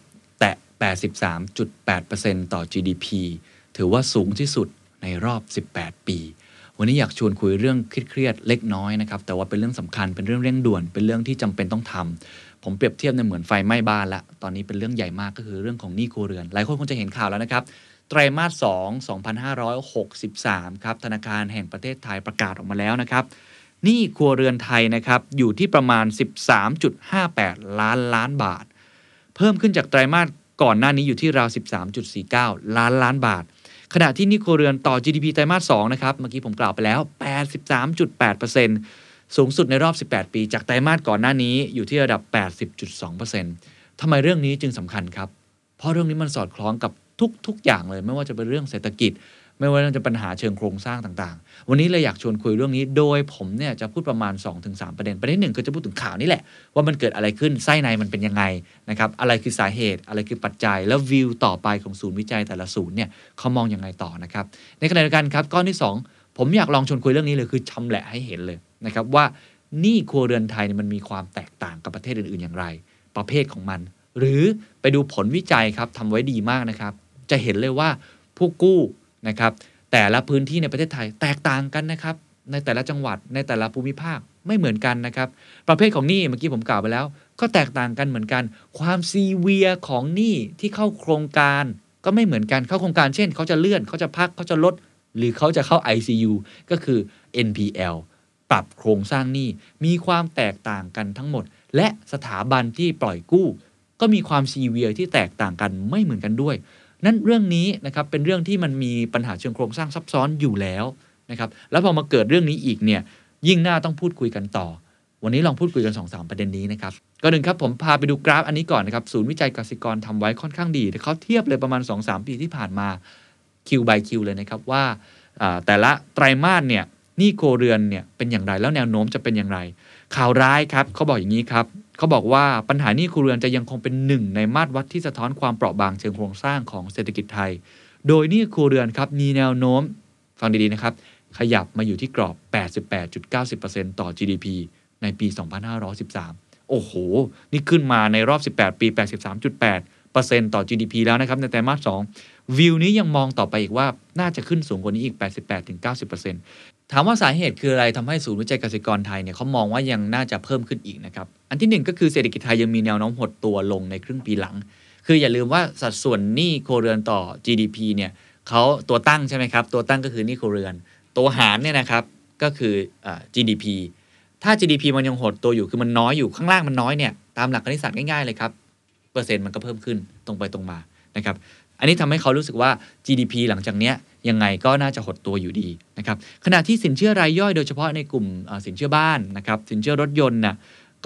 ตะ 83.8%ต่อ GDP ถือว่าสูงที่สุดในรอบ 18 ปี วันนี้อยากชวนคุยเรื่องเครียดเล็กน้อยนะครับ แต่ว่าเป็นเรื่องสำคัญ เป็นเรื่องเร่งด่วน เป็นเรื่องที่จำเป็นต้องทำผมเปรียบเทียบในเหมือนไฟไหม้บ้านละ ตอนนี้เป็นเรื่องใหญ่มากก็คือเรื่องของหนี้ครัวเรือน หลายคนคงจะเห็นข่าวแล้วนะครับไตรมาส 2 2563 ครับ ธนาคารแห่งประเทศไทยประกาศออกมาแล้วนะครับหนี้ครัวเรือนไทยนะครับ อยู่ที่ประมาณ 13.58 ล้านล้านบาท เพิ่มขึ้นจากไตรมาส ก่อนหน้านี้อยู่ที่ราว 13.49 ล้านล้านบาท ขณะที่นีโครเรือนต่อ GDP ไตรมาส2นะครับ เมื่อกี้ผมกล่าวไปแล้ว 83.8%สูงสุดในรอบ 18 ปี จากไตรมาสก่อนหน้านี้อยู่ที่ระดับ 80.2%ทำไมเรื่องนี้จึงสำคัญครับ เพราะเรื่องนี้มันสอดคล้องกับทุก ๆ อย่างเลย ไม่ว่าจะเป็นเรื่องเศรษฐกิจ ไม่ว่าจะปัญหาเชิงโครงสร้างต่างๆ วันนี้เลยอยากชวนคุยเรื่องนี้ โดยผมเนี่ยจะพูดประมาณ 2-3 ประเด็น ประเด็นหนึ่งก็จะพูดถึงข่าวนี่แหละ ว่ามันเกิดอะไรขึ้นไส้ในมันเป็นยังไงนะครับอะไรคือสาเหตุอะไรคือปัจจัย แล้ววิวต่อไปของศูนย์วิจัยแต่ละศูนย์เนี่ยเขามองยังไงต่อนะครับในขณะเดียวกันครับก้อนที่ 2 ผมอยากลองชวนคุยเรื่องนี้เลยคือชำแหละให้เห็นเลยนะครับว่านี้ครัวเรือนไทยเนี่ยมันมีความแตกต่างกับประเทศอื่นๆอย่างไร ประเภทของมัน หรือไปดูผลวิจัยครับทำไว้ดีมากนะครับจะเห็นเลยว่าผู้กู้ นะครับแต่ละพื้นที่ในประเทศไทยแตกต่างกันนะครับในแต่ละจังหวัดในแต่ละภูมิภาคไม่เหมือนกันนะครับ ประเภทของหนี้เมื่อกี้ผมกล่าวไปแล้ว ก็แตกต่างกันเหมือนกัน ความซีเวียของหนี้ที่เข้าโครงการก็ไม่เหมือนกันเข้าโครงการเช่นเขาจะเลื่อนเขาจะพักเขาจะลด หรือเขาจะเข้า ICU ก็คือ NPL ปรับโครงสร้างหนี้มีความแตกต่างกันทั้งหมด และสถาบันที่ปล่อยกู้ ก็มีความซีเวียที่แตกต่างกันไม่เหมือนกันด้วย นั่นเรื่องนี้นะครับเป็นเรื่องที่มันมีปัญหาเชิงโครงสร้างซับซ้อนอยู่แล้วนะครับแล้วพอมาเกิดเรื่องนี้อีกเนี่ยยิ่งน่าต้องพูดคุยกันต่อ วันนี้ลองพูดคุยกัน2อสประเด็นนี้นะครับก็หนึ่งครับผมพาไปดูกราฟอันนี้ก่อนนะครับศูนย์วิจัยกสิกรทำไว้ค่อนข้างดีเขาเทียบเลยประมาณ 2-3 ปีที่ผ่านมาคิว by คิวเลยนะครับว่าแต่ละไตรมาสเนี่ยหนี้โครเรือนเนี่ยเป็นอย่างไรแล้วแนวโน้มจะเป็นอย่างไร ข่าวร้ายครับเขาบอกอย่างนี้ครับ เขาบอกว่าปัญหานี้ครัวเรือนจะยังคงเป็นหนึ่งในมาตรวัดที่สะท้อนความเปราะบางเชิงโครงสร้างของเศรษฐกิจไทย โดยนี้ครัวเรือนครับมีแนวโน้มฟังดีๆนะครับ ขยับมาอยู่ที่กรอบ 88.90%ต่อ GDP ในปี 2513 โอ้โห นี่ขึ้นมาในรอบ 18 ปี 83.8%ต่อ GDP แล้วนะครับ ในไตรมาส2วิวนี้ยังมองต่อไปอีกว่าน่าจะขึ้นสูงกว่านี้อีก 88-90% ถามว่าสาเหตุคืออะไรทำให้ศูนย์วิจัยเกษตรกรไทยเนี่ยเขามองว่ายังน่าจะเพิ่มขึ้นอีกนะครับ อันที่ 1 ก็คือเศรษฐกิจไทยยังมีแนวโน้มหดตัวลงในครึ่งปีหลัง คืออย่าลืมว่าสัดส่วนหนี้โครเรือนต่อ GDP เนี่ยเขาตัวตั้งใช่ไหมครับ ตัวตั้งก็คือหนี้ครัวเรือน ตัวหารเนี่ยนะครับก็คืออ GDP ถ้า GDP มันยังหดตัวอยู่คือมันน้อยอยู่ข้างล่างมันน้อยเนี่ยตามหลักคณิตศาสตร์ง่ายๆเลยครับเปอร์เซ็นต์มันก็เพิ่มขึ้นตรงไปตรงมานะครับอันนี้ทำให้เขารู้สึกว่า GDP หลังจากเนี้ย ยังไงก็น่าจะหดตัวอยู่ดีนะครับขณะที่สินเชื่อรายย่อยโดยเฉพาะในกลุ่มสินเชื่อบ้านนะครับสินเชื่อรถยนต์น่ะ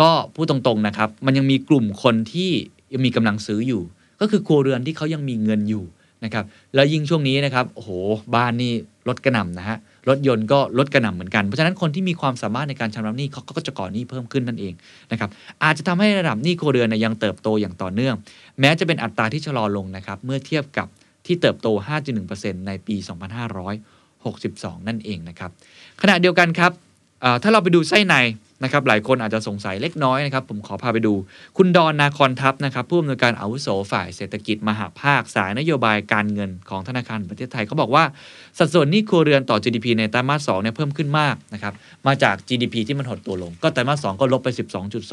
ก็พูดตรงๆนะครับมันยังมีกลุ่มคนที่ยังมีกำลังซื้ออยู่ ก็คือครัวเรือนที่เขายังมีเงินอยู่นะครับแล้วยิ่งช่วงนี้นะครับโอ้โหบ้านนี่ลดกระหน่ำนะฮะรถยนต์ก็ลดกระหน่ำเหมือนกัน เพราะฉะนั้นคนที่มีความสามารถในการชำระหนี้เขาก็จะก่อหนี้เพิ่มขึ้นนั่นเองนะครับอาจจะทำให้ระดับหนี้ครัวเรือนนยังเติบโตอย่างต่อเนื่อง แม้จะเป็นอัตราที่ชะลอลงนะครับเมื่อเทียบกับ ที่เติบโต 5.1%ในปี 2562 นั่นเองนะครับ ขณะเดียวกันครับถ้าเราไปดูไส้ในนะครับ หลายคนอาจจะสงสัยเล็กน้อยนะครับ ผมขอพาไปดู คุณดอนนาคอนทัพนะครับ ผู้อำนวยการอาวุโสฝ่ายเศรษฐกิจมหาภาคสายนโยบายการเงินของธนาคารประเทศไทยเขาบอกว่า สัดส่วนหนี้ครัวเรือนต่อ GDP ในไตรมาส2เนี่ยเพิ่มขึ้นมากนะครับ มาจาก GDP ที่มันหดตัวลง ก็ไตรมาส2ก็ลบไป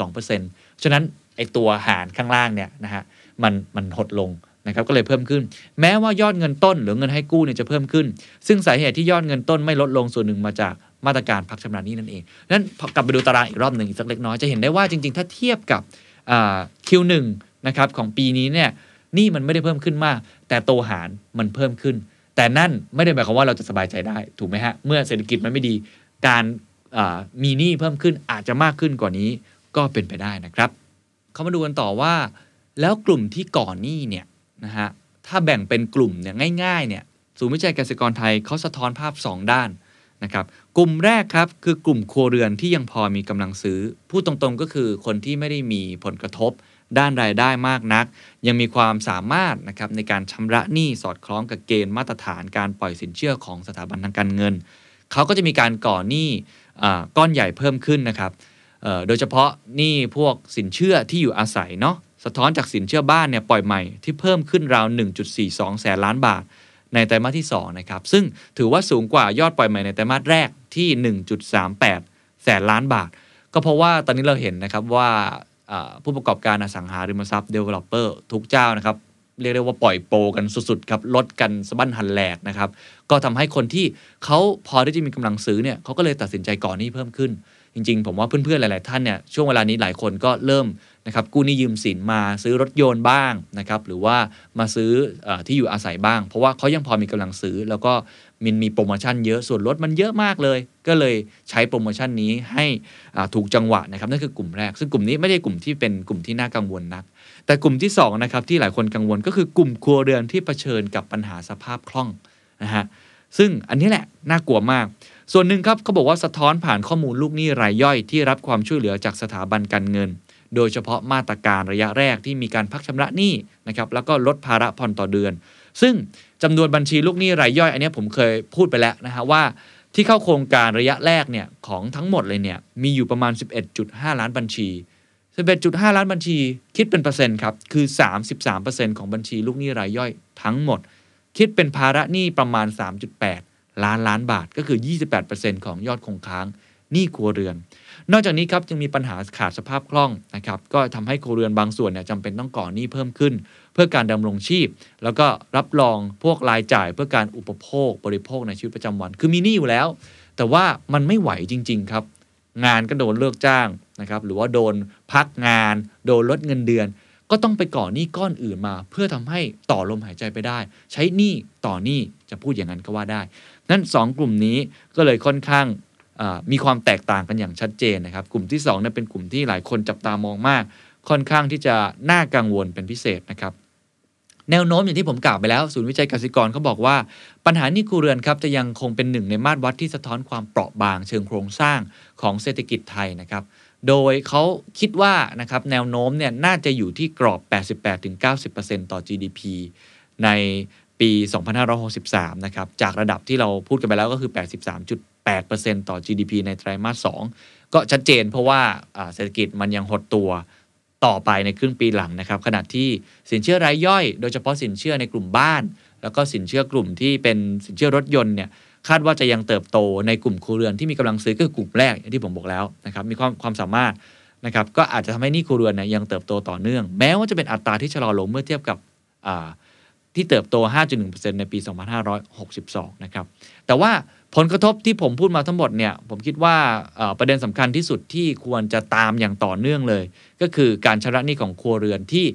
12.2%ฉะนั้นไอตัวหารข้างล่างเนี่ยนะฮะมันมันหดลง นะครับก็เลยเพิ่มขึ้น แม้ว่ายอดเงินต้นหรือเงินให้กู้เนี่ยจะเพิ่มขึ้น ซึ่งสาเหตุที่ยอดเงินต้นไม่ลดลงส่วนหนึ่งมาจากมาตรการพักชำระหนี้นั่นเองนั้นกลับไปดูตารางอีกรอบหนึ่งอีกสักเล็กน้อยจะเห็นได้ว่าจริง ๆ ถ้าเทียบกับ Q1 นะครับของปีนี้เนี่ยนี่มันไม่ได้เพิ่มขึ้นมาก แต่โตหารมันเพิ่มขึ้น แต่นั่นไม่ได้หมายความว่าเราจะสบายใจได้ถูกไหมฮะเมื่อเศรษฐกิจมันไม่ดีการมีหนี้เพิ่มขึ้นอาจจะมากขึ้นกว่านี้ก็เป็นไปได้นะครับ เขามาดูกันต่อว่า แล้วกลุ่มที่ก่อนหนี้เนี่ย นะฮะถ้าแบ่งเป็นกลุ่มเนี่ยง่ายๆเนี่ยศูนย์วิจัยเกษตรกรไทยเขาสะท้อนภาพ 2 ด้านนะครับกลุ่มแรกครับคือกลุ่มครัวเรือนที่ยังพอมีกำลังซื้อ พูดตรงๆก็คือคนที่ไม่ได้มีผลกระทบด้านรายได้มากนัก ยังมีความสามารถนะครับในการชำระหนี้สอดคล้องกับเกณฑ์มาตรฐานการปล่อยสินเชื่อของสถาบันทางการเงิน เขาก็จะมีการก่อหนี้ก้อนใหญ่เพิ่มขึ้นนะครับโดยเฉพาะหนี้พวกสินเชื่อที่อยู่อาศัยเนาะ สะท้อนจากสินเชื่อบ้านเนี่ยปล่อยใหม่ที่เพิ่มขึ้นราว 1.42 แสนล้านบาท ในไตรมาสที่2นะครับซึ่งถือว่าสูงกว่ายอดปล่อยใหม่ในไตรมาสแรกที่ 1.38 แสนล้านบาท ก็เพราะว่าตอนนี้เราเห็นนะครับว่าผู้ประกอบการอสังหาริมทรัพย์ developer ทุกเจ้านะครับเรียกได้ว่าปล่อยโปรกันสุดๆครับลดกันสะบั้นหันแหลกนะครับ ก็ทำให้คนที่เขาพอที่จะมีกำลังซื้อเนี่ยเขาก็เลยตัดสินใจก่อนนี้เพิ่มขึ้น จริงๆ ผมว่าเพื่อนๆ หลาย ๆ ท่านเนี่ยช่วงเวลานี้หลายคนก็เริ่มนะครับกู้หนี้ยืมสินมาซื้อรถยนต์บ้างนะครับหรือว่ามาซื้ออที่อยู่อาศัยบ้าง เพราะว่าเขายังพอมีกำลังซื้อ แล้วก็มินมีโปรโมชั่นเยอะส่วนลดมันเยอะมากเลย ก็เลยใช้โปรโมชั่นนี้ให้ถูกจังหวะนะครับนั่นคือกลุ่มแรก ซึ่งกลุ่มนี้ไม่ได้กลุ่มที่เป็นกลุ่มที่น่ากังวลนัก แต่กลุ่มที่2นะครับที่หลายคนกังวลก็คือกลุ่มครัวเรือนที่เผชิญกับปัญหาสภาพคล่องนะฮะซึ่งอันนี้แหละน่ากลัวมาก ส่วนหนึ่งครับเขาบอกว่าสะท้อนผ่านข้อมูลลูกหนี้รายย่อยที่รับความช่วยเหลือจากสถาบันการเงิน โดยเฉพาะมาตรการระยะแรกที่มีการพักชำระหนี้นะครับแล้วก็ลดภาระผ่อนต่อเดือน ซึ่งจำนวนบัญชีลูกหนี้รายย่อย อันนี้ผมเคยพูดไปแล้วนะฮะว่าที่เข้าโครงการระยะแรกเนี่ยของทั้งหมดเลยเนี่ยมีอยู่ประมาณ 11.5 ล้านบัญชี 11.5 ล้านบัญชีคิดเป็นเปอร์เซ็นต์ครับคือ 33%ของบัญชีลูกหนี้รายย่อยทั้งหมด คิดเป็นภาระหนี้ประมาณ 3.8 ล้านล้านบาทก็คือ 28%ของยอดคงค้างหนี้ครัวเรือน นอกจากนี้ครับจึงมีปัญหาขาดสภาพคล่องนะครับก็ทำให้ครัวเรือนบางส่วนเนี่ยจำเป็นต้องก่อหนี้เพิ่มขึ้น เพื่อการดำรงชีพ แล้วก็รับรองพวกรายจ่ายเพื่อการอุปโภคบริโภคในชีวิตประจำวัน คือมีหนี้อยู่แล้ว แต่ว่ามันไม่ไหวจริง ๆ ครับ งานก็โดนเลิกจ้างนะครับหรือว่าโดนพักงาน โดนลดเงินเดือน ก็ต้องไปก่อหนี้ก้อนอื่นมา เพื่อทำให้ต่อลมหายใจไปได้ ใช้หนี้ต่อหนี้จะพูดอย่างนั้นก็ว่าได้ นั้น 2 กลุ่มนี้ก็เลยค่อนข้างมีความแตกต่างกันอย่างชัดเจนนะครับ กลุ่มที่2เนี่ยเป็นกลุ่มที่หลายคนจับตามองมาก ค่อนข้างที่จะน่ากังวลเป็นพิเศษนะครับแนวโน้มอย่างที่ผมกล่าวไปแล้วศูนย์วิจัยกสิกรเขาบอกว่า ปัญหานี้ครูเรือนครับจะยังคงเป็นหนึ่งในมาตรวัดที่สะท้อนความเปราะบาง เชิงโครงสร้างของเศรษฐกิจไทยนะครับโดยเขาคิดว่านะครับแนวโน้มเนี่ยน่าจะอยู่ที่กรอบ 88-90%ต่อ GDP ใน ปี 2563 นะครับ จากระดับที่เราพูดกันไปแล้วก็คือ 83.8%ต่อ GDP ในไตรมาส 2 ก็ชัดเจนเพราะว่าเศรษฐกิจมันยังหดตัวต่อไปในครึ่งปีหลังนะครับ ขณะที่สินเชื่อรายย่อย โดยเฉพาะสินเชื่อในกลุ่มบ้าน แล้วก็สินเชื่อกลุ่มที่เป็นสินเชื่อรถยนต์เนี่ยคาดว่าจะยังเติบโตในกลุ่มครัวเรือนที่มีกำลังซื้อก็คือกลุ่มแรกที่ผมบอกแล้วนะครับมีความความสามารถนะครับก็อาจจะทำให้นี่ครัวเรือนเนี่ยยังเติบโตต่อเนื่อง แม้ว่าจะเป็นอัตราที่ชะลอลงเมื่อเทียบกับ ที่เติบโต 5.1%ในปี 2562 นะครับ แต่ว่าผลกระทบที่ผมพูดมาทั้งหมดเนี่ย ผมคิดว่าประเด็นสำคัญที่สุดที่ควรจะตามอย่างต่อเนื่องเลย ก็คือการชำระหนี้ของครัวเรือนที่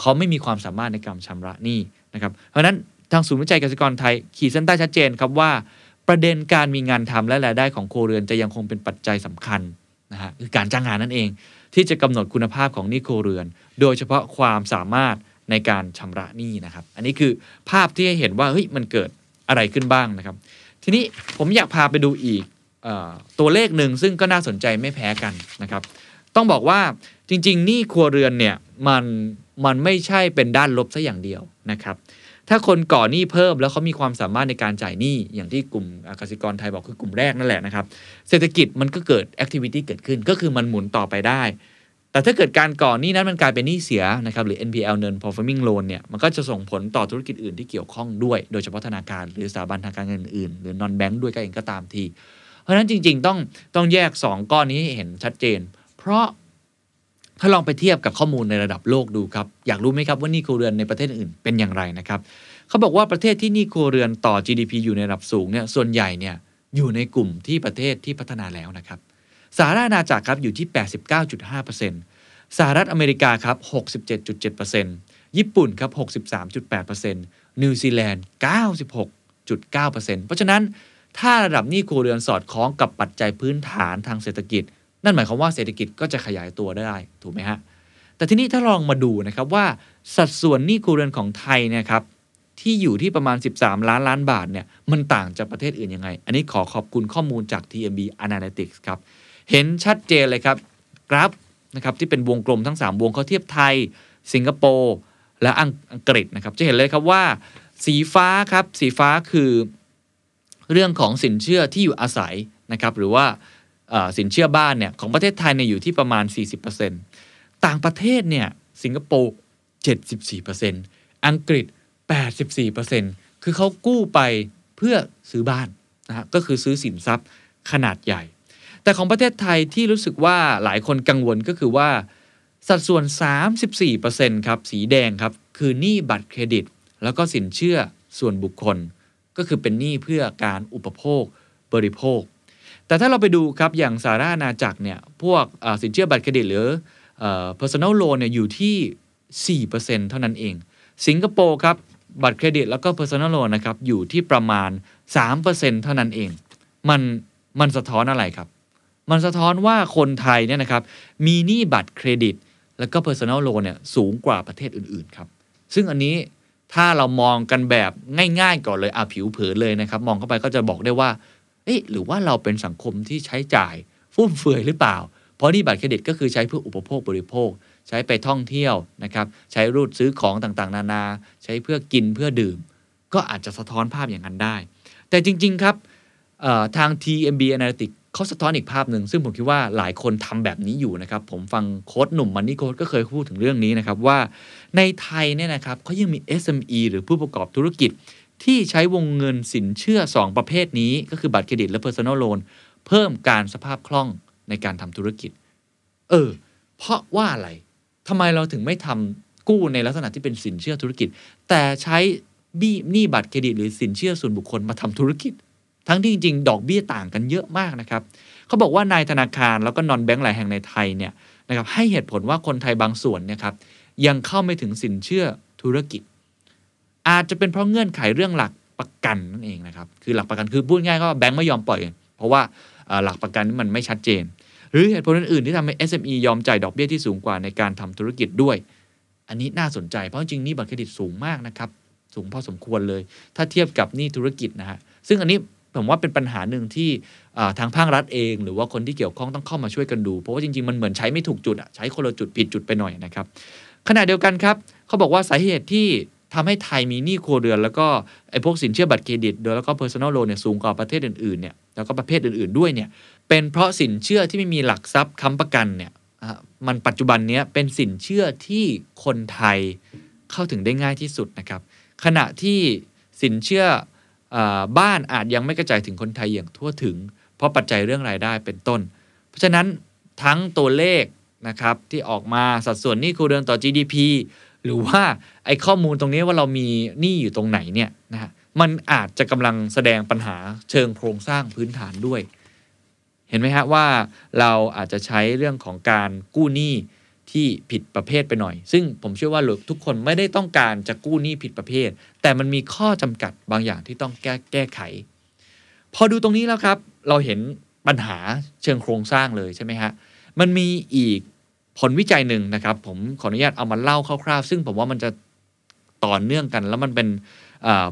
เขาไม่มีความสามารถในการชำระหนี้นะครับ เพราะนั้นทางศูนย์วิจัยเกษตรกรไทย ขีดเส้นใต้ชัดเจนครับว่า ประเด็นการมีงานทำและรายได้ของครัวเรือนจะยังคงเป็นปัจจัยสำคัญนะฮะคือการจ้างงานนั่นเอง ที่จะกำหนดคุณภาพของหนี้ครัวเรือน โดยเฉพาะความสามารถ ในการชำระหนี้นะครับ อันนี้คือภาพที่ให้เห็นว่าเฮ้ยมันเกิดอะไรขึ้นบ้างนะครับ ทีนี้ผมอยากพาไปดูอีกอตัวเลขหนึ่งซึ่งก็น่าสนใจไม่แพ้กันนะครับ ต้องบอกว่าจริงๆหนี้ครัวเรือนเนี่ยมันมันไม่ใช่เป็นด้านลบซะอย่างเดียวนะครับถ้าคนก่อหนี้เพิ่มแล้วเขามีความสามารถในการจ่ายหนี้อย่างที่กลุ่มกสิกรไทยบอกคือกลุ่มแรกนั่นแหละนะครับ เศรษฐกิจมันก็เกิดแอคทิวิตี้เกิดขึ้น ก็คือมันหมุนต่อไปได้ แต่ถ้าเกิดการก่อนหนี้นั้นมันกลายเป็นหนี้เสียนะครับหรือ NPL non performing loan เนี่ยมันก็จะส่งผลต่อธุรกิจอื่นที่เกี่ยวข้องด้วย โดยเฉพาะธนาคารหรือสถาบันทางการเงินอื่นหรือ non bank ด้วยก็เองก็ตามที เพราะฉะนั้นจริง ๆ ต้องต้องแยก 2 ก้อนนี้ให้เห็นชัดเจน เพราะถ้าลองไปเทียบกับข้อมูลในระดับโลกดูครับ อยากรู้ไหมครับว่านี่ครัวเรือนในประเทศอื่นเป็นอย่างไรนะครับเขาบอกว่าประเทศที่นี่ครัวเรือนต่อ GDP อยู่ในระดับสูงเนี่ยส่วนใหญ่เนี่ยอยู่ในกลุ่มที่ประเทศที่พัฒนาแล้วนะครับ สหราชอาณาจักรครับอยู่ที่ 89.5%สหรัฐอเมริกาครับ 67.7%ญี่ปุ่นครับ 63.8%นิวซีแลนด์ 96.9%เพราะฉะนั้นถ้าระดับหนี้ครัวเรือนสอดคล้องกับปัจจัยพื้นฐานทางเศรษฐกิจ นั่นหมายความว่าเศรษฐกิจก็จะขยายตัวได้ ถูกไหมฮะ แต่ทีนี้ถ้าลองมาดูนะครับว่าสัดส่วนหนี้ครัวเรือนของไทยเนี่ยครับที่อยู่ที่ประมาณ 13 ล้านล้านบาทเนี่ยมันต่างจากประเทศอื่นยังไง อันนี้ขอขอบคุณข้อมูลจาก TMB Analytics ครับ เห็นชัดเจนเลยครับกราฟนะครับที่เป็นวงกลมทั้ง 3 วงเขาเทียบไทย สิงคโปร์และอังกฤษนะครับ จะเห็นเลยครับว่า สีฟ้าครับสีฟ้าคือเรื่องของสินเชื่อที่อยู่อาศัยนะครับ หรือว่าสินเชื่อบ้านเนี่ยของประเทศไทยเนี่ยอยู่ที่ประมาณ 40%ต่างประเทศเนี่ยสิงคโปร์74%อังกฤษ 84%คือเขากู้ไปเพื่อซื้อบ้านนะฮะก็คือซื้อสินทรัพย์ขนาดใหญ่ แต่ของประเทศไทยที่รู้สึกว่าหลายคนกังวลก็คือว่า สัดส่วน 34%ครับสีแดงครับ คือหนี้บัตรเครดิต แล้วก็สินเชื่อส่วนบุคคล ก็คือเป็นหนี้เพื่อการอุปโภคบริโภค แต่ถ้าเราไปดูครับอย่างสาราอาณาจักรเนี่ยพวกสินเชื่อบัตรเครดิต หรือเอ่อ personal loan เนี่ยอยู่ที่ 4%เท่านั้นเอง สิงคโปร์ครับบัตรเครดิตแล้วก็ personal loan นะครับ อยู่ที่ประมาณ 3%เท่านั้นเอง มันมันสะท้อนอะไรครับ มันสะท้อนว่าคนไทยเนี่ยนะครับมีหนี้บัตรเครดิต แล้วก็ personal loan เนี่ยสูงกว่าประเทศอื่น ๆ ครับ ซึ่งอันนี้ถ้าเรามองกันแบบง่าย ๆ ก่อนเลยอะผิวเผินเลยนะครับ มองเข้าไปก็จะบอกได้ว่าเอ๊ะหรือว่าเราเป็นสังคมที่ใช้จ่ายฟุ่มเฟือยหรือเปล่า เพราะหนี่บัตรเครดิตก็คือใช้เพื่ออุปโภคบริโภค ใช้ไปท่องเที่ยวนะครับใช้รูดซื้อของต่างๆ นานา ใช้เพื่อกินเพื่อดื่ม ก็อาจจะสะท้อนภาพอย่างนั้นได้ แต่จริง ๆ ครับทาง TMB Analytics เขาสะท้อนอีกภาพหนึ่งซึ่งผมคิดว่าหลายคนทำแบบนี้อยู่นะครับ ผมฟังโค้ดหนุ่มมันนี่โค้ดก็เคยพูดถึงเรื่องนี้นะครับว่าในไทยเนี่ยนะครับเขายังมี SME หรือผู้ประกอบธุรกิจ ที่ใช้วงเงินสินเชื่อ 2 ประเภทนี้ ก็คือบัตรเครดิตและ personal loan เพิ่มการสภาพคล่องในการทำธุรกิจ เออ เพราะว่าอะไรทำไมเราถึงไม่ทำกู้ในลักษณะที่เป็นสินเชื่อธุรกิจ แต่ใช้บี้หนี้บัตรเครดิตหรือสินเชื่อส่วนบุคคลมาทำธุรกิจ ทั้งที่จริงๆ ดอกเบี้ยต่างกันเยอะมากนะครับเขาบอกว่านายธนาคารแล้วก็นอนแบงก์หลายแห่งในไทยเนี่ยนะครับให้เหตุผลว่าคนไทยบางส่วนเนี่ยครับยังเข้าไม่ถึงสินเชื่อธุรกิจ อาจจะเป็นเพราะเงื่อนไขเรื่องหลักประกันนั่นเองนะครับคือหลักประกันคือพูดง่ายก็แบงก์ไม่ยอมปล่อย เพราะว่าหลักประกันนี่มันไม่ชัดเจน หรือเหตุผลอื่นๆที่ทำให้ SME ยอมจ่ายดอกเบี้ยที่สูงกว่าในการทำธุรกิจด้วย อันนี้น่าสนใจเพราะจริงนี่บัตรเครดิตสูงมากนะครับสูงพอสมควรเลย ถ้าเทียบกับหนี้ธุรกิจนะฮะซึ่งอันนี้ ผมว่าเป็นปัญหาหนึ่งที่ทางภาครัฐเอง หรือว่าคนที่เกี่ยวข้องต้องเข้ามาช่วยกันดู เพราะว่าจริงๆ มันเหมือนใช้ไม่ถูกจุดอะใช้คนละจุดผิดจุดไปหน่อยนะครับขณะเดียวกันครับเขาบอกว่าสาเหตุที่ทำให้ไทยมีหนี้ครัวเรือน แล้วก็ไอ้พวกสินเชื่อบัตรเครดิตโดยแล้วก็ personal loan เนี่ยสูงกว่าประเทศอื่นๆเนี่ยแล้วก็ประเภทอื่นๆด้วยเนี่ยเป็นเพราะสินเชื่อที่ไม่มีหลักทรัพย์ค้ำประกันเนี่ยอะมันปัจจุบันเนี้ยเป็นสินเชื่อที่คนไทยเข้าถึงได้ง่ายที่สุดนะครับขณะที่สินเชื่อ บ้านอาจยังไม่กระจายถึงคนไทยอย่างทั่วถึง เพราะปัจจัยเรื่องรายได้เป็นต้น เพราะฉะนั้นทั้งตัวเลขนะครับที่ออกมาสัดส่วนหนี้ครัวเรือนต่อ GDP หรือว่าไอ้ข้อมูลตรงนี้ว่าเรามีหนี้อยู่ตรงไหนเนี่ยนะฮะมันอาจจะกำลังแสดงปัญหาเชิงโครงสร้างพื้นฐานด้วย เห็นไหมฮะว่าเราอาจจะใช้เรื่องของการกู้หนี้ ที่ผิดประเภทไปหน่อย ซึ่งผมเชื่อว่าทุกคนไม่ได้ต้องการจะกู้หนี้ผิดประเภท แต่มันมีข้อจำกัดบางอย่างที่ต้องแก้แก้ไข พอดูตรงนี้แล้วครับ เราเห็นปัญหาเชิงโครงสร้างเลยใช่ไหมฮะ มันมีอีกผลวิจัยหนึ่งนะครับ ผมขออนุญาตเอามาเล่าคร่าวๆ ซึ่งผมว่ามันจะต่อเนื่องกัน แล้วมันเป็น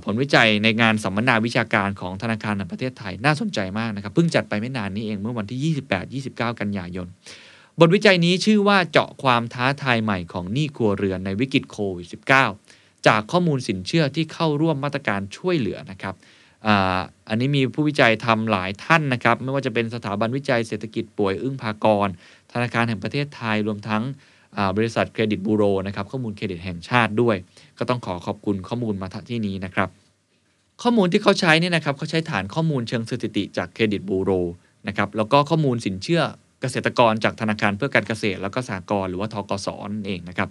ผลวิจัยในงานสัมมนาวิชาการของธนาคารแห่งประเทศไทยน่าสนใจมากนะครับเพิ่งจัดไปไม่นานนี้เองเมื่อวันที่ 28-29 กันยายน บทวิจัยนี้ชื่อว่าเจาะความท้าทายใหม่ของหนี้ครัวเรือนในวิกฤตโควิด -19 จากข้อมูลสินเชื่อที่เข้าร่วมมาตรการช่วยเหลือนะครับอันนี้มีผู้วิจัยทำหลายท่านนะครับ ไม่ว่าจะเป็นสถาบันวิจัยเศรษฐกิจป่วยอึ้งพากร ธนาคารแห่งประเทศไทยรวมทั้งบริษัทเครดิตบูโรนะครับข้อมูลเครดิตแห่งชาติด้วย ก็ต้องขอขอบคุณข้อมูลมาณที่นี้นะครับ ข้อมูลที่เขาใช้นี่นะครับเขาใช้ฐานข้อมูลเชิงสถิติจากเครดิตบูโรนะครับแล้วก็ข้อมูลสินเชื่อ เกษตรกรจากธนาคารเพื่อการเกษตร แล้วก็สหกรณ์หรือว่าทกสนั่นเองนะครับ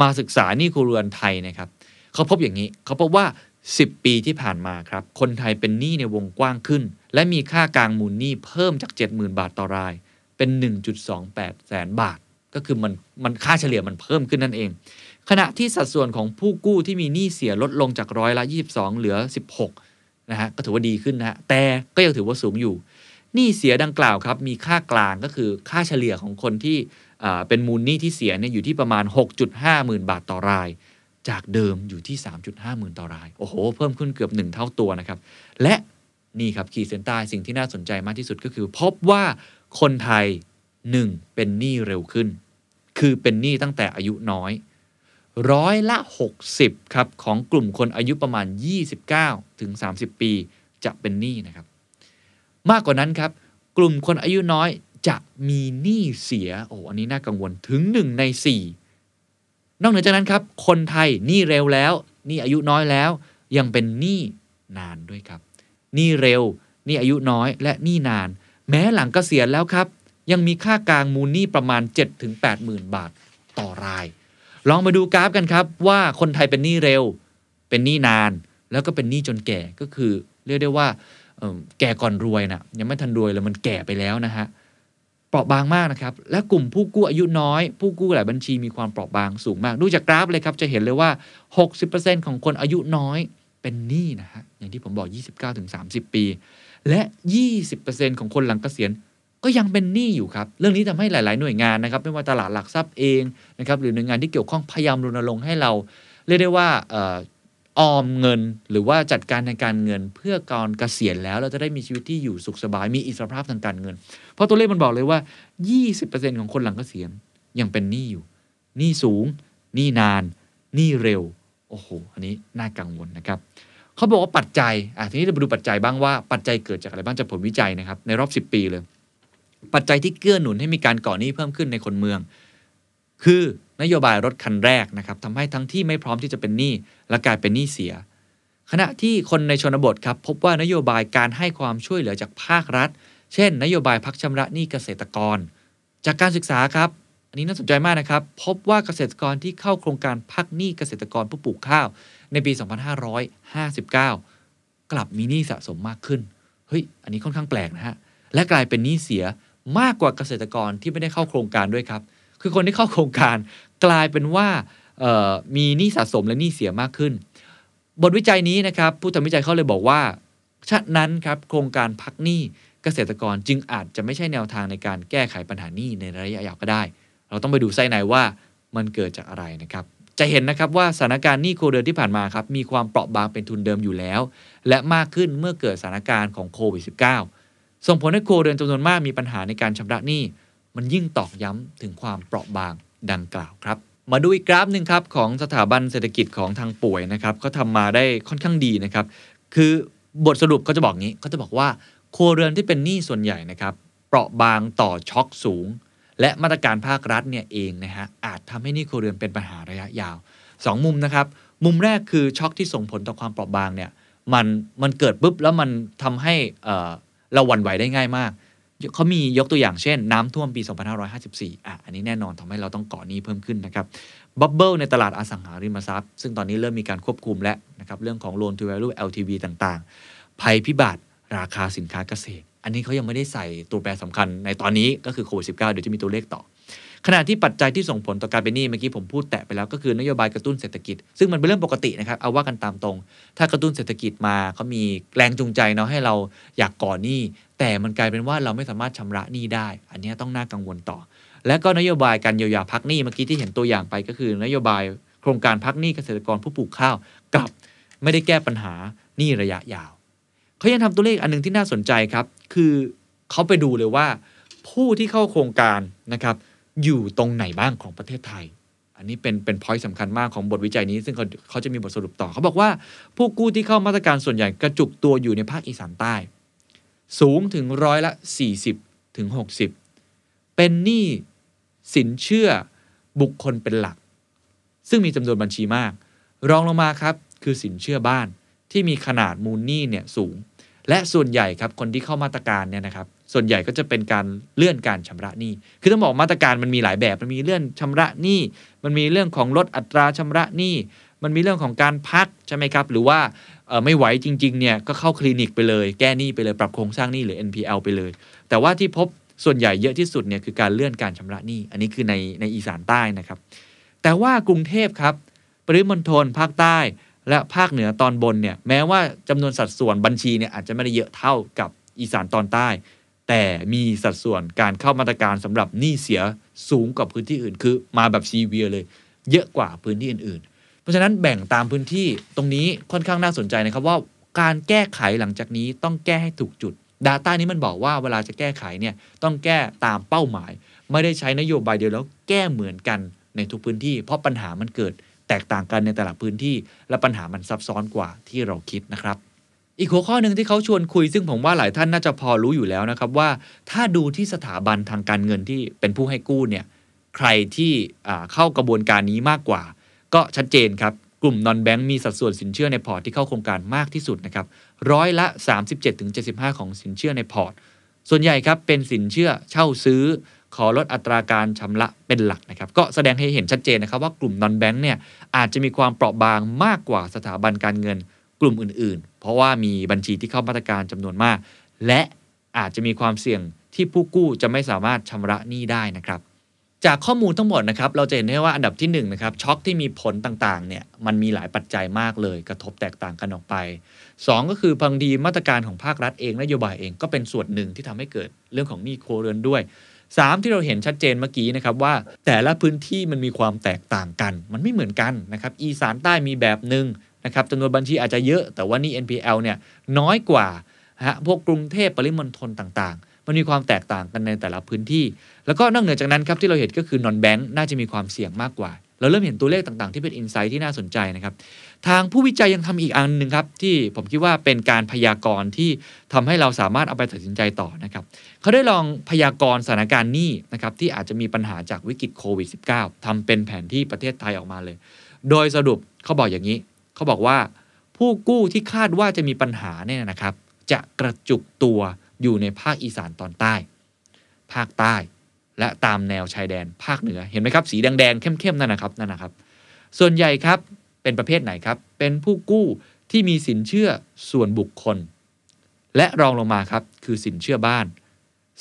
มาศึกษานี้ครัวเรือนไทยนะครับเขาพบอย่างนี้เขาพบว่า 10 ปีที่ผ่านมาครับ คนไทยเป็นหนี้ในวงกว้างขึ้น และมีค่ากลางมูลหนี้เพิ่มจาก 70,000 บาทต่อราย เป็น 1.28 แสนบาท ก็คือมันมันค่าเฉลี่ยมันเพิ่มขึ้นนั่นเอง ขณะที่สัดส่วนของผู้กู้ที่มีหนี้เสียลดลงจากร้อยละ 22 เหลือ 16นะฮะก็ถือว่าดีขึ้นนะฮะแต่ก็ยังถือว่าสูงอยู่ หนี้เสียดังกล่าวครับมีค่ากลางก็คือค่าเฉลี่ยของคนที่เป็นมูลหนี้ที่เสียเนี่ยอยู่ที่ประมาณ 6.5หมื่นบาทต่อราย จากเดิมอยู่ที่ 3.5หมื่นต่อราย โอ้โห เพิ่มขึ้นเกือบ 1 เท่าตัวนะครับ และนี่ครับขีดเส้นใต้สิ่งที่น่าสนใจมากที่สุดก็คือ พบว่าคนไทย 1. เป็นหนี้เร็วขึ้น คือเป็นหนี้ตั้งแต่อายุน้อยร้อยละ 60 ครับ ของกลุ่มคนอายุประมาณ 29 ถึง 30 ปี จะเป็นหนี้นะครับ มากกว่านั้นครับ กลุ่มคนอายุน้อยจะมีหนี้เสียโอ้อันนี้น่ากังวลถึง 1 ใน 4 นอกเหนือจากนั้นครับ คนไทยหนี้เร็วแล้วหนี้อายุน้อยแล้ว ยังเป็นหนี้นานด้วยครับหนี้เร็วหนี้อายุน้อย และหนี้นาน แม้หลังกเกษียณแล้วครับ ยังมีค่ากลางมูลหนี้ประมาณ 7-8หมื่นบาทต่อราย ลองมาดูกราฟกันครับ ว่าคนไทยเป็นหนี้เร็ว เป็นหนี้นาน แล้วก็เป็นหนี้จนแก่ก็คือ เรียกได้ว่า แก่ก่อนรวยนะยังไม่ทันรวยเลยมันแก่ไปแล้วนะฮะเปราะบางมากนะครับ และกลุ่มผู้กู้อายุน้อย ผู้กู้หลายบัญชีมีความเปราะบางสูงมากดูจากกราฟเลยครับจะเห็นเลยว่า 60%ของคนอายุน้อยเป็นหนี้นะฮะอย่างที่ผมบอก 29-30 ปี และ 20%ของคนหลังเกษียณก็ยังเป็นหนี้อยู่ครับ เรื่องนี้ทำให้หลาย ๆ หน่วยงานนะครับ ไม่ว่าตลาดหลักทรัพย์เองนะครับ หรือหน่วยงานที่เกี่ยวข้องพยายามรณรงค์ให้เรา เรียกได้ว่า ออออมเงินหรือว่าจัดการในการเงิน เพื่อก่อนเกษียณแล้วเราจะได้มีชีวิตที่อยู่สุขสบายมีอิสรภาพทางการเงิน เพราะตัวเลขมันบอกเลยว่า 20%ของคนหลังเกษียณยังเป็นหนี้อยู่หนี้สูงหนี้นานหนี้เร็ว โอ้โห อันนี้น่ากังวลนะครับเขาบอกว่าปัจจัยอะทีนี้เราไปดูปัจจัยบ้างว่าปัจจัยเกิดจากอะไรบ้างจากผลวิจัยนะครับในรอบ 10 ปีเลย ปัจจัยที่เกื้อหนุนให้มีการก่อหนี้เพิ่มขึ้นในคนเมือง คือ นโยบายรถคันแรกนะครับทำให้ทั้งที่ไม่พร้อมที่จะเป็นหนี้และกลายเป็นหนี้เสีย ขณะที่คนในชนบทครับพบว่านโยบายการให้ความช่วยเหลือจากภาครัฐ เช่น นโยบายพักชำระหนี้เกษตรกร จากการศึกษาครับ อันนี้น่าสนใจมากนะครับ พบว่าเกษตรกรที่เข้าโครงการพักหนี้เกษตรกรผู้ปลูกข้าว ในปี 2559 กลับมีหนี้สะสมมากขึ้นเฮ้ยอันนี้ค่อนข้างแปลกนะฮะและกลายเป็นหนี้เสียมากกว่าเกษตรกรที่ไม่ได้เข้าโครงการด้วยครับ คือคนที่เข้าโครงการ กลายเป็นว่ามีหนี้สะสมและหนี้เสียมากขึ้น บทวิจัยนี้นะครับ ผู้ทำวิจัยเขาเลยบอกว่าฉะนั้นครับโครงการพักหนี้เกษตรกรจึงอาจจะไม่ใช่แนวทางในการแก้ไขปัญหาหนี้ในระยะยาวก็ได้ เราต้องไปดูไส้ในว่ามันเกิดจากอะไรนะครับ จะเห็นนะครับว่าสถานการณ์หนี้ครัวเรือนที่ผ่านมาครับมีความเปราะบางเป็นทุนเดิมอยู่แล้ว และมากขึ้นเมื่อเกิดสถานการณ์ของโควิด -19 ส่งผลให้ครัวเรือนจำนวนมากมีปัญหาในการชำระหนี้ มันยิ่งตอกย้ำถึงความเปราะบาง ดังกล่าวครับ มาดูอีกกราฟหนึ่งครับของสถาบันเศรษฐกิจของทางป่วยนะครับก็ทำมาได้ค่อนข้างดีนะครับ คือบทสรุปเขาจะบอกงี้เขาจะบอกว่าครัวเรือนที่เป็นหนี้ส่วนใหญ่นะครับเปราะบางต่อช็อคสูง และมาตรการภาครัฐเนี่ยเองนะฮะอาจทำให้หนี้ครัวเรือนเป็นปัญหาระยะยาวสองมุมนะครับ มุมแรกคือช็อคที่ส่งผลต่อความเปราะบางเนี่ยมันมันเกิดปุ๊บแล้วมันทำให้เราหวั่นไหวได้ง่ายมาก เขามียกตัวอย่างเช่น น้ำท่วมปี 2554 อะ อันนี้แน่นอนทำให้เราต้องก่อหนี้เพิ่มขึ้นนะครับ bubble ในตลาดอสังหาริมทรัพย์ ซึ่งตอนนี้เริ่มมีการควบคุมแล้วนะครับ เรื่องของ loan to value LTV ต่างๆ ภัยพิบัติราคาสินค้าเกษตร อันนี้เขายังไม่ได้ใส่ตัวแปรสำคัญในตอนนี้ก็คือโควิด -19 เดี๋ยวจะมีตัวเลขต่อ ขณะที่ปัจจัยที่ส่งผลต่อการเป็นหนี้เมื่อกี้ผมพูดแตะไปแล้วก็คือนโยบายกระตุ้นเศรษฐกิจ ซึ่งมันเป็นเรื่องปกตินะครับเอาว่ากันตามตรง ถ้ากระตุ้นเศรษฐกิจมาเขามีแรงจูงใจเนาะให้เราอยากก่อหนี้แต่มันกลายเป็นว่าเราไม่สามารถชำระหนี้ได้ อันนี้ต้องน่ากังวลต่อ และก็นโยบายการเยียวยาพักหนี้เมื่อกี้ที่เห็นตัวอย่างไปก็คือนโยบายโครงการพักหนี้เกษตรกรผู้ปลูกข้าวกลับไม่ได้แก้ปัญหาหนี้ระยะยาวเขายังทำตัวเลขอันหนึงที่น่าสนใจครับ คือเขาไปดูเลยว่า ผู้ที่เข้าโครงการนะครับ อยู่ตรงไหนบ้างของประเทศไทย อันนี้เป็นเป็นพอยต์สำคัญมากของบทวิจัยนี้ ซึ่งเขาเขาจะมีบทสรุปต่อ เขาบอกว่า ผู้กู้ที่เข้ามาตรการส่วนใหญ่กระจุกตัวอยู่ในภาคอีสานใต้ สูงถึงร้อยละ 40ถึง60 เป็นหนี้สินเชื่อบุคคลเป็นหลัก ซึ่งมีจำนวนบัญชีมาก รองลงมาครับคือสินเชื่อบ้านที่มีขนาดมูลหนี้เนี่ยสูง และส่วนใหญ่ครับคนที่เข้ามาตรการเนี่ยนะครับ ส่วนใหญ่ก็จะเป็นการเลื่อนการชำระหนี้ คือต้องบอกมาตรการมันมีหลายแบบ มันมีเลื่อนชำระหนี้ มันมีเรื่องของลดอัตราชำระหนี้ มันมีเรื่องของการพักใช่ไหมครับ หรือว่าไม่ไหวจริงๆเนี่ยก็เข้าคลินิกไปเลย แก้หนี้ไปเลย ปรับโครงสร้างหนี้หรือ NPL ไปเลย แต่ว่าที่พบส่วนใหญ่เยอะที่สุดเนี่ยคือการเลื่อนการชำระหนี้ อันนี้คือในในอีสานใต้นะครับ แต่ว่ากรุงเทพครับปริมณฑลภาคใต้และภาคเหนือตอนบนเนี่ยแม้ว่าจำนวนสัดส่วนบัญชีเนี่ยอาจจะไม่ได้เยอะเท่ากับอีสานตอนใต้ แต่มีสัดส่วนการเข้ามาตรการสำหรับหนี้เสียสูงกว่าพื้นที่อื่น คือมาแบบซีเวียเลย เยอะกว่าพื้นที่อื่นๆ เพราะฉะนั้นแบ่งตามพื้นที่ตรงนี้ค่อนข้างน่าสนใจนะครับว่าการแก้ไขหลังจากนี้ต้องแก้ให้ถูกจุด Data นี้มันบอกว่าเวลาจะแก้ไขเนี่ยต้องแก้ตามเป้าหมาย ไม่ได้ใช้นโยบายเดียวแล้วแก้เหมือนกันในทุกพื้นที่ เพราะปัญหามันเกิดแตกต่างกันในแต่ละพื้นที่ และปัญหามันซับซ้อนกว่าที่เราคิดนะครับ อีกหัวข้อหนึ่งที่เขาชวนคุยซึ่งผมว่าหลายท่านน่าจะพอรู้อยู่แล้วนะครับว่าถ้าดูที่สถาบันทางการเงินที่เป็นผู้ให้กู้เนี่ยใครที่เข้ากระบวนการนี้มากกว่า ก็ชัดเจนครับ กลุ่มนอนแบงก์มีสัดส่วนสินเชื่อในพอร์ตที่เข้าโครงการมากที่สุดนะครับร้อยละ 37-75 ของสินเชื่อในพอร์ต ส่วนใหญ่ครับเป็นสินเชื่อเช่าซื้อ ขอลดอัตราการชำระเป็นหลักนะครับก็แสดงให้เห็นชัดเจนนะครับว่ากลุ่มนอนแบงก์เนี่ยอาจจะมีความเปราะบางมากกว่าสถาบันการเงิน กลุ่มอื่น ๆ เพราะว่ามีบัญชีที่เข้ามาตรการจำนวนมาก และอาจจะมีความเสี่ยงที่ผู้กู้จะไม่สามารถชำระหนี้ได้นะครับ จากข้อมูลทั้งหมดนะครับ เราจะเห็นได้ว่าอันดับที่1นนะครับช็อคที่มีผลต่างๆเนี่ยมันมีหลายปัจจัยมากเลย กระทบแตกต่างกันออกไป 2 ก็คือบางทีมาตรการของภาครัฐเองนโยบายเองก็เป็นส่วนหนึ่งที่ทำให้เกิดเรื่องของหนี้โครเรือนด้วย 3 ที่เราเห็นชัดเจนเมื่อกี้นะครับว่าแต่ละพื้นที่มันมีความแตกต่างกัน มันไม่เหมือนกันนะครับอีสานใต้มีแบบหนึ่ง นะครับจำนวนบัญชีอาจจะเยอะ แต่ว่านี่ NPL เนี่ยน้อยกว่าฮะพวกกรุงเทพปริมณฑลต่างๆ มันมีความแตกต่างกันในแต่ละพื้นที่ แล้วก็นอกเหนือจากนั้นครับที่เราเห็นก็คือนอนแบงค์น่าจะมีความเสี่ยงมากกว่า เราเริ่มเห็นตัวเลขต่างๆ ที่เป็นอินไซต์ที่น่าสนใจนะครับทางผู้วิจัยยังทำอีกอันหนึ่งครับที่ผมคิดว่าเป็นการพยากรณ์ที่ทำให้เราสามารถเอาไปตัดสินใจต่อนะครับเขาได้ลองพยากรณ์สถานการณ์หนี้นะครับที่อาจจะมีปัญหาจากวิกฤตโควิด -19 ทำเป็นแผนที่ประเทศไทยออกมาเลย โดยสรุปเขาบอกอย่างนี้ เขาบอกว่า ผู้กู้ที่คาดว่าจะมีปัญหาเนี่ยนะครับ จะกระจุกตัวอยู่ในภาคอีสานตอนใต้ ภาคใต้ และตามแนวชายแดนภาคเหนือเห็นไหมครับ สีแดงๆเข้มๆนั่นนะครับนั่นนะครับ ส่วนใหญ่ครับเป็นประเภทไหนครับ เป็นผู้กู้ที่มีสินเชื่อส่วนบุคคล และรองลงมาครับคือสินเชื่อบ้าน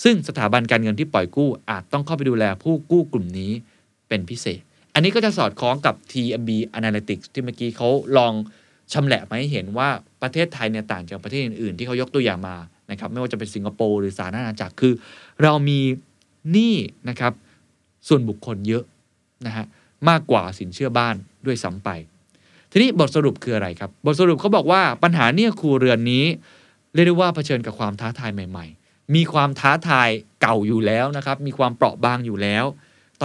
ซึ่งสถาบันการเงินที่ปล่อยกู้อาจต้องเข้าไปดูแลผู้กู้กลุ่มนี้เป็นพิเศษ อันนี้ก็จะสอดคล้องกับ TMB Analytics ที่เมื่อกี้เขาลองชำแหละมาให้เห็นว่าประเทศไทยเนี่ยต่างจากประเทศอื่นๆ ที่เขายกตัวอย่างมานะครับไม่ว่าจะเป็นสิงคโปร์หรือสหรัฐอาณาจักรคือ เรามีหนี้นะครับส่วนบุคคลเยอะนะฮะมากกว่าสินเชื่อบ้านด้วยซ้ำไป ทีนี้บทสรุปคืออะไรครับ บทสรุปเขาบอกว่าปัญหาเนี่ยครูเรือนนี้ เรียกได้ว่าเผชิญกับความท้าทายใหม่ ๆ มีความท้าทายเก่าอยู่แล้วนะครับ มีความเปราะบางอยู่แล้ว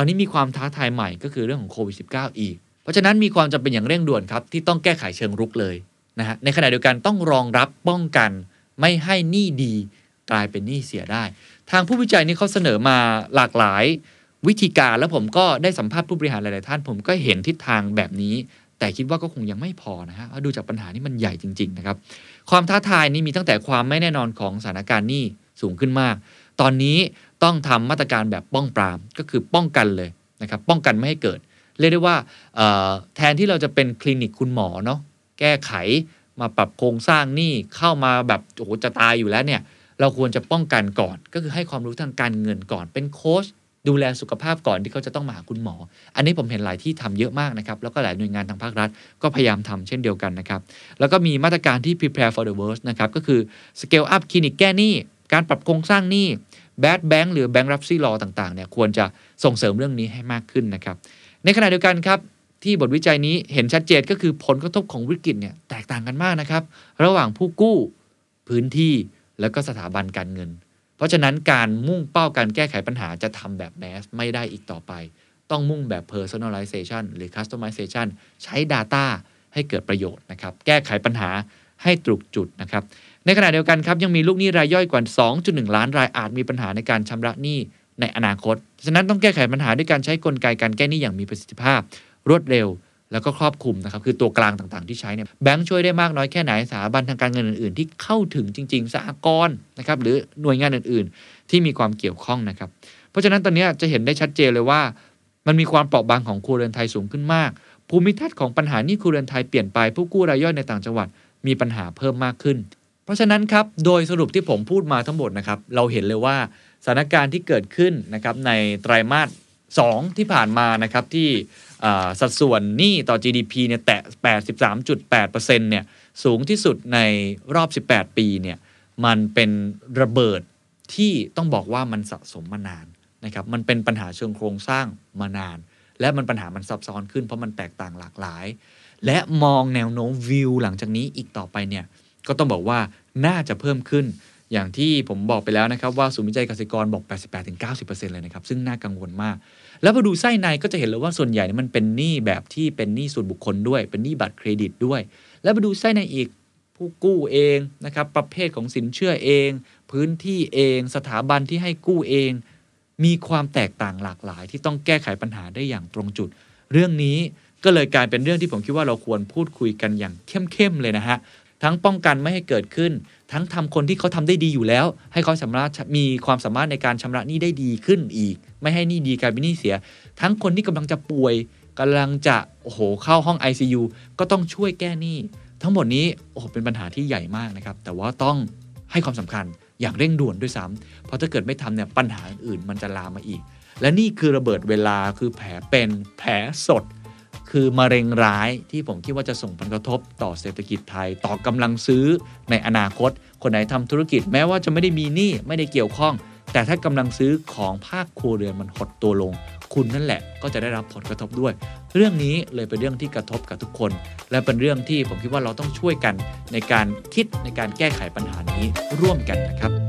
ตอนนี้มีความท้าทายใหม่ก็คือเรื่องของโควิด -19 อีก เพราะฉะนั้นมีความจำเป็นอย่างเร่งด่วนครับ ที่ต้องแก้ไขเชิงรุกเลยนะฮะในขณะเดียวกันต้องรองรับป้องกัน ไม่ให้หนี้ดีกลายเป็นหนี้เสียได้ ทางผู้วิจัยนี้เขาเสนอมาหลากหลายวิธีการแล้วผมก็ได้สัมภาษณ์ผู้บริหารหลาย ๆ ท่าน ผมก็เห็นทิศทางแบบนี้ แต่คิดว่าก็คงยังไม่พอนะฮะดูจากปัญหานี่มันใหญ่จริง ๆ นะครับ ความท้าทายนี้มีตั้งแต่ความไม่แน่นอนของสถานการณ์หนี้สูงขึ้นมาก ตอนนี้ ต้องทำมาตรการแบบป้องปรามก็คือป้องกันเลยนะครับป้องกันไม่ให้เกิด เรียกได้ว่าแทนที่เราจะเป็นคลินิกคุณหมอเนาะแก้ไขมาปรับโครงสร้างนี้เข้ามาแบบโอ้โหจะตายอยู่แล้วเนี่ยเราควรจะป้องกันก่อน ก็คือให้ความรู้ทางการเงินก่อนเป็นโค้ชดูแลสุขภาพก่อนที่เขาจะต้องมาหาคุณหมอ อันนี้ผมเห็นหลายที่ทำเยอะมากนะครับ แล้วก็หลายหน่วยงานทางภาครัฐ ก็พยายามทำเช่นเดียวกันนะครับ แล้วก็มีมาตรการที่ prepare for the worst นะครับ ก็คือ scale up คลินิกแก้หนี้ การปรับโครงสร้างหนี้ bad bank หรือ bankruptcy law ต่างๆเนี่ยควรจะส่งเสริมเรื่องนี้ให้มากขึ้นนะครับ ในขณะเดียวกันครับที่บทวิจัยนี้เห็นชัดเจนก็คือผลกระทบของวิกฤตเนี่ยแตกต่างกันมากนะครับ ระหว่างผู้กู้พื้นที่แล้วก็สถาบันการเงิน เพราะฉะนั้นการมุ่งเป้าการแก้ไขปัญหาจะทำแบบแมสไม่ได้อีกต่อไป ต้องมุ่งแบบ personalization หรือ customization ใช้ Data ให้เกิดประโยชน์นะครับ แก้ไขปัญหา ให้ตรุกจุดนะครับ ในขณะเดียวกันครับยังมีลูกหนี้รายย่อยกว่า 2.1 ล้านรายอาจมีปัญหาในการชำระหนี้ในอนาคต ฉะนั้นต้องแก้ไขปัญหาด้วยการใช้กลไกการแก้หนี้อย่างมีประสิทธิภาพ รวดเร็ว แล้วก็ครอบคลุมนะครับคือตัวกลางต่างๆที่ใช้เนี่ยแบงค์ช่วยได้มากน้อยแค่ไหนสถาบันทางการเงินอื่นๆ ที่เข้าถึงจริง ๆสหกรณ์นะครับหรือหน่วยงานอื่นๆ ที่มีความเกี่ยวข้องนะครับ เพราะฉะนั้นตอนนี้จะเห็นได้ชัดเจนเลยว่า มันมีความเปราะบางของครัวเรือนไทยสูงขึ้นมาก ภูมิทัศน์ของปัญหานี้ครัวเรือนไทยเปลี่ยนไปผู้กู้รายย่อยในต่างจังหวัด มีปัญหาเพิ่มมากขึ้น เพราะฉะนั้นครับโดยสรุปที่ผมพูดมาทั้งหมดนะครับเราเห็นเลยว่าสถานการณ์ที่เกิดขึ้นนะครับในไตรามาส2ที่ผ่านมานะครับที่สัดส่วนหนี้ต่อ GDP เนี่ยแตะ 83.8%เนี่ยสูงที่สุดในรอบ 18 ปีเนี่ยมันเป็นระเบิดที่ต้องบอกว่ามันสะสมมานานนะครับมันเป็นปัญหาเชิงโครงสร้างมานาน และมันปัญหามันซับซ้อนขึ้นเพราะมันแตกต่างหลากหลาย และมองแนวโน้มวิวหลังจากนี้อีกต่อไปเนี่ยก็ต้องบอกว่าน่าจะเพิ่มขึ้น อย่างที่ผมบอกไปแล้วนะครับ ว่าศูนย์วิจัยเกษตรกรบอก 88-90%เลยนะครับ ซึ่งน่ากังวลมาก แล้วพอดูไส้ในก็จะเห็นเลยว่าส่วนใหญ่เนี่ยมันเป็นหนี้แบบที่เป็นหนี้ส่วนบุคคลด้วย เป็นหนี้บัตรเครดิตด้วย แล้วมาดูไส้ในอีกผู้กู้เองนะครับประเภทของสินเชื่อเอง พื้นที่เอง สถาบันที่ให้กู้เอง มีความแตกต่างหลากหลาย ที่ต้องแก้ไขปัญหาได้อย่างตรงจุด เรื่องนี้ ก็เลยกลายเป็นเรื่องที่ผมคิดว่าเราควรพูดคุยกันอย่างเข้มๆเลยนะฮะทั้งป้องกันไม่ให้เกิดขึ้น ทั้งทำคนที่เขาทำได้ดีอยู่แล้ว ให้เขาสามารถมีความสามารถในการชำระหนี้ได้ดีขึ้นอีก ไม่ให้หนี้ดีกลายเป็นหนี้เสีย ทั้งคนที่กำลังจะป่วยกำลังจะโอ้โหเข้าห้อง ICU ก็ต้องช่วยแก้หนี้ ทั้งหมดนี้โอ้โหเป็นปัญหาที่ใหญ่มากนะครับ แต่ว่าต้องให้ความสำคัญอย่างเร่งด่วนด้วยซ้ำเพราะถ้าเกิดไม่ทำเนี่ยปัญหาอื่นมันจะลามมาอีก และนี่คือระเบิดเวลาคือแผลเป็นแผลสด คือมะเร็งร้ายที่ผมคิดว่าจะส่งผลกระทบต่อเศรษฐกิจไทย ต่อกำลังซื้อในอนาคต คนไหนทำธุรกิจแม้ว่าจะไม่ได้มีหนี้ไม่ได้เกี่ยวข้อง แต่ถ้ากำลังซื้อของภาคครัวเรือนมันหดตัวลง คุณนั่นแหละก็จะได้รับผลกระทบด้วย เรื่องนี้เลยเป็นเรื่องที่กระทบกับทุกคน และเป็นเรื่องที่ผมคิดว่าเราต้องช่วยกันในการคิดในการแก้ไขปัญหานี้ร่วมกันนะครับ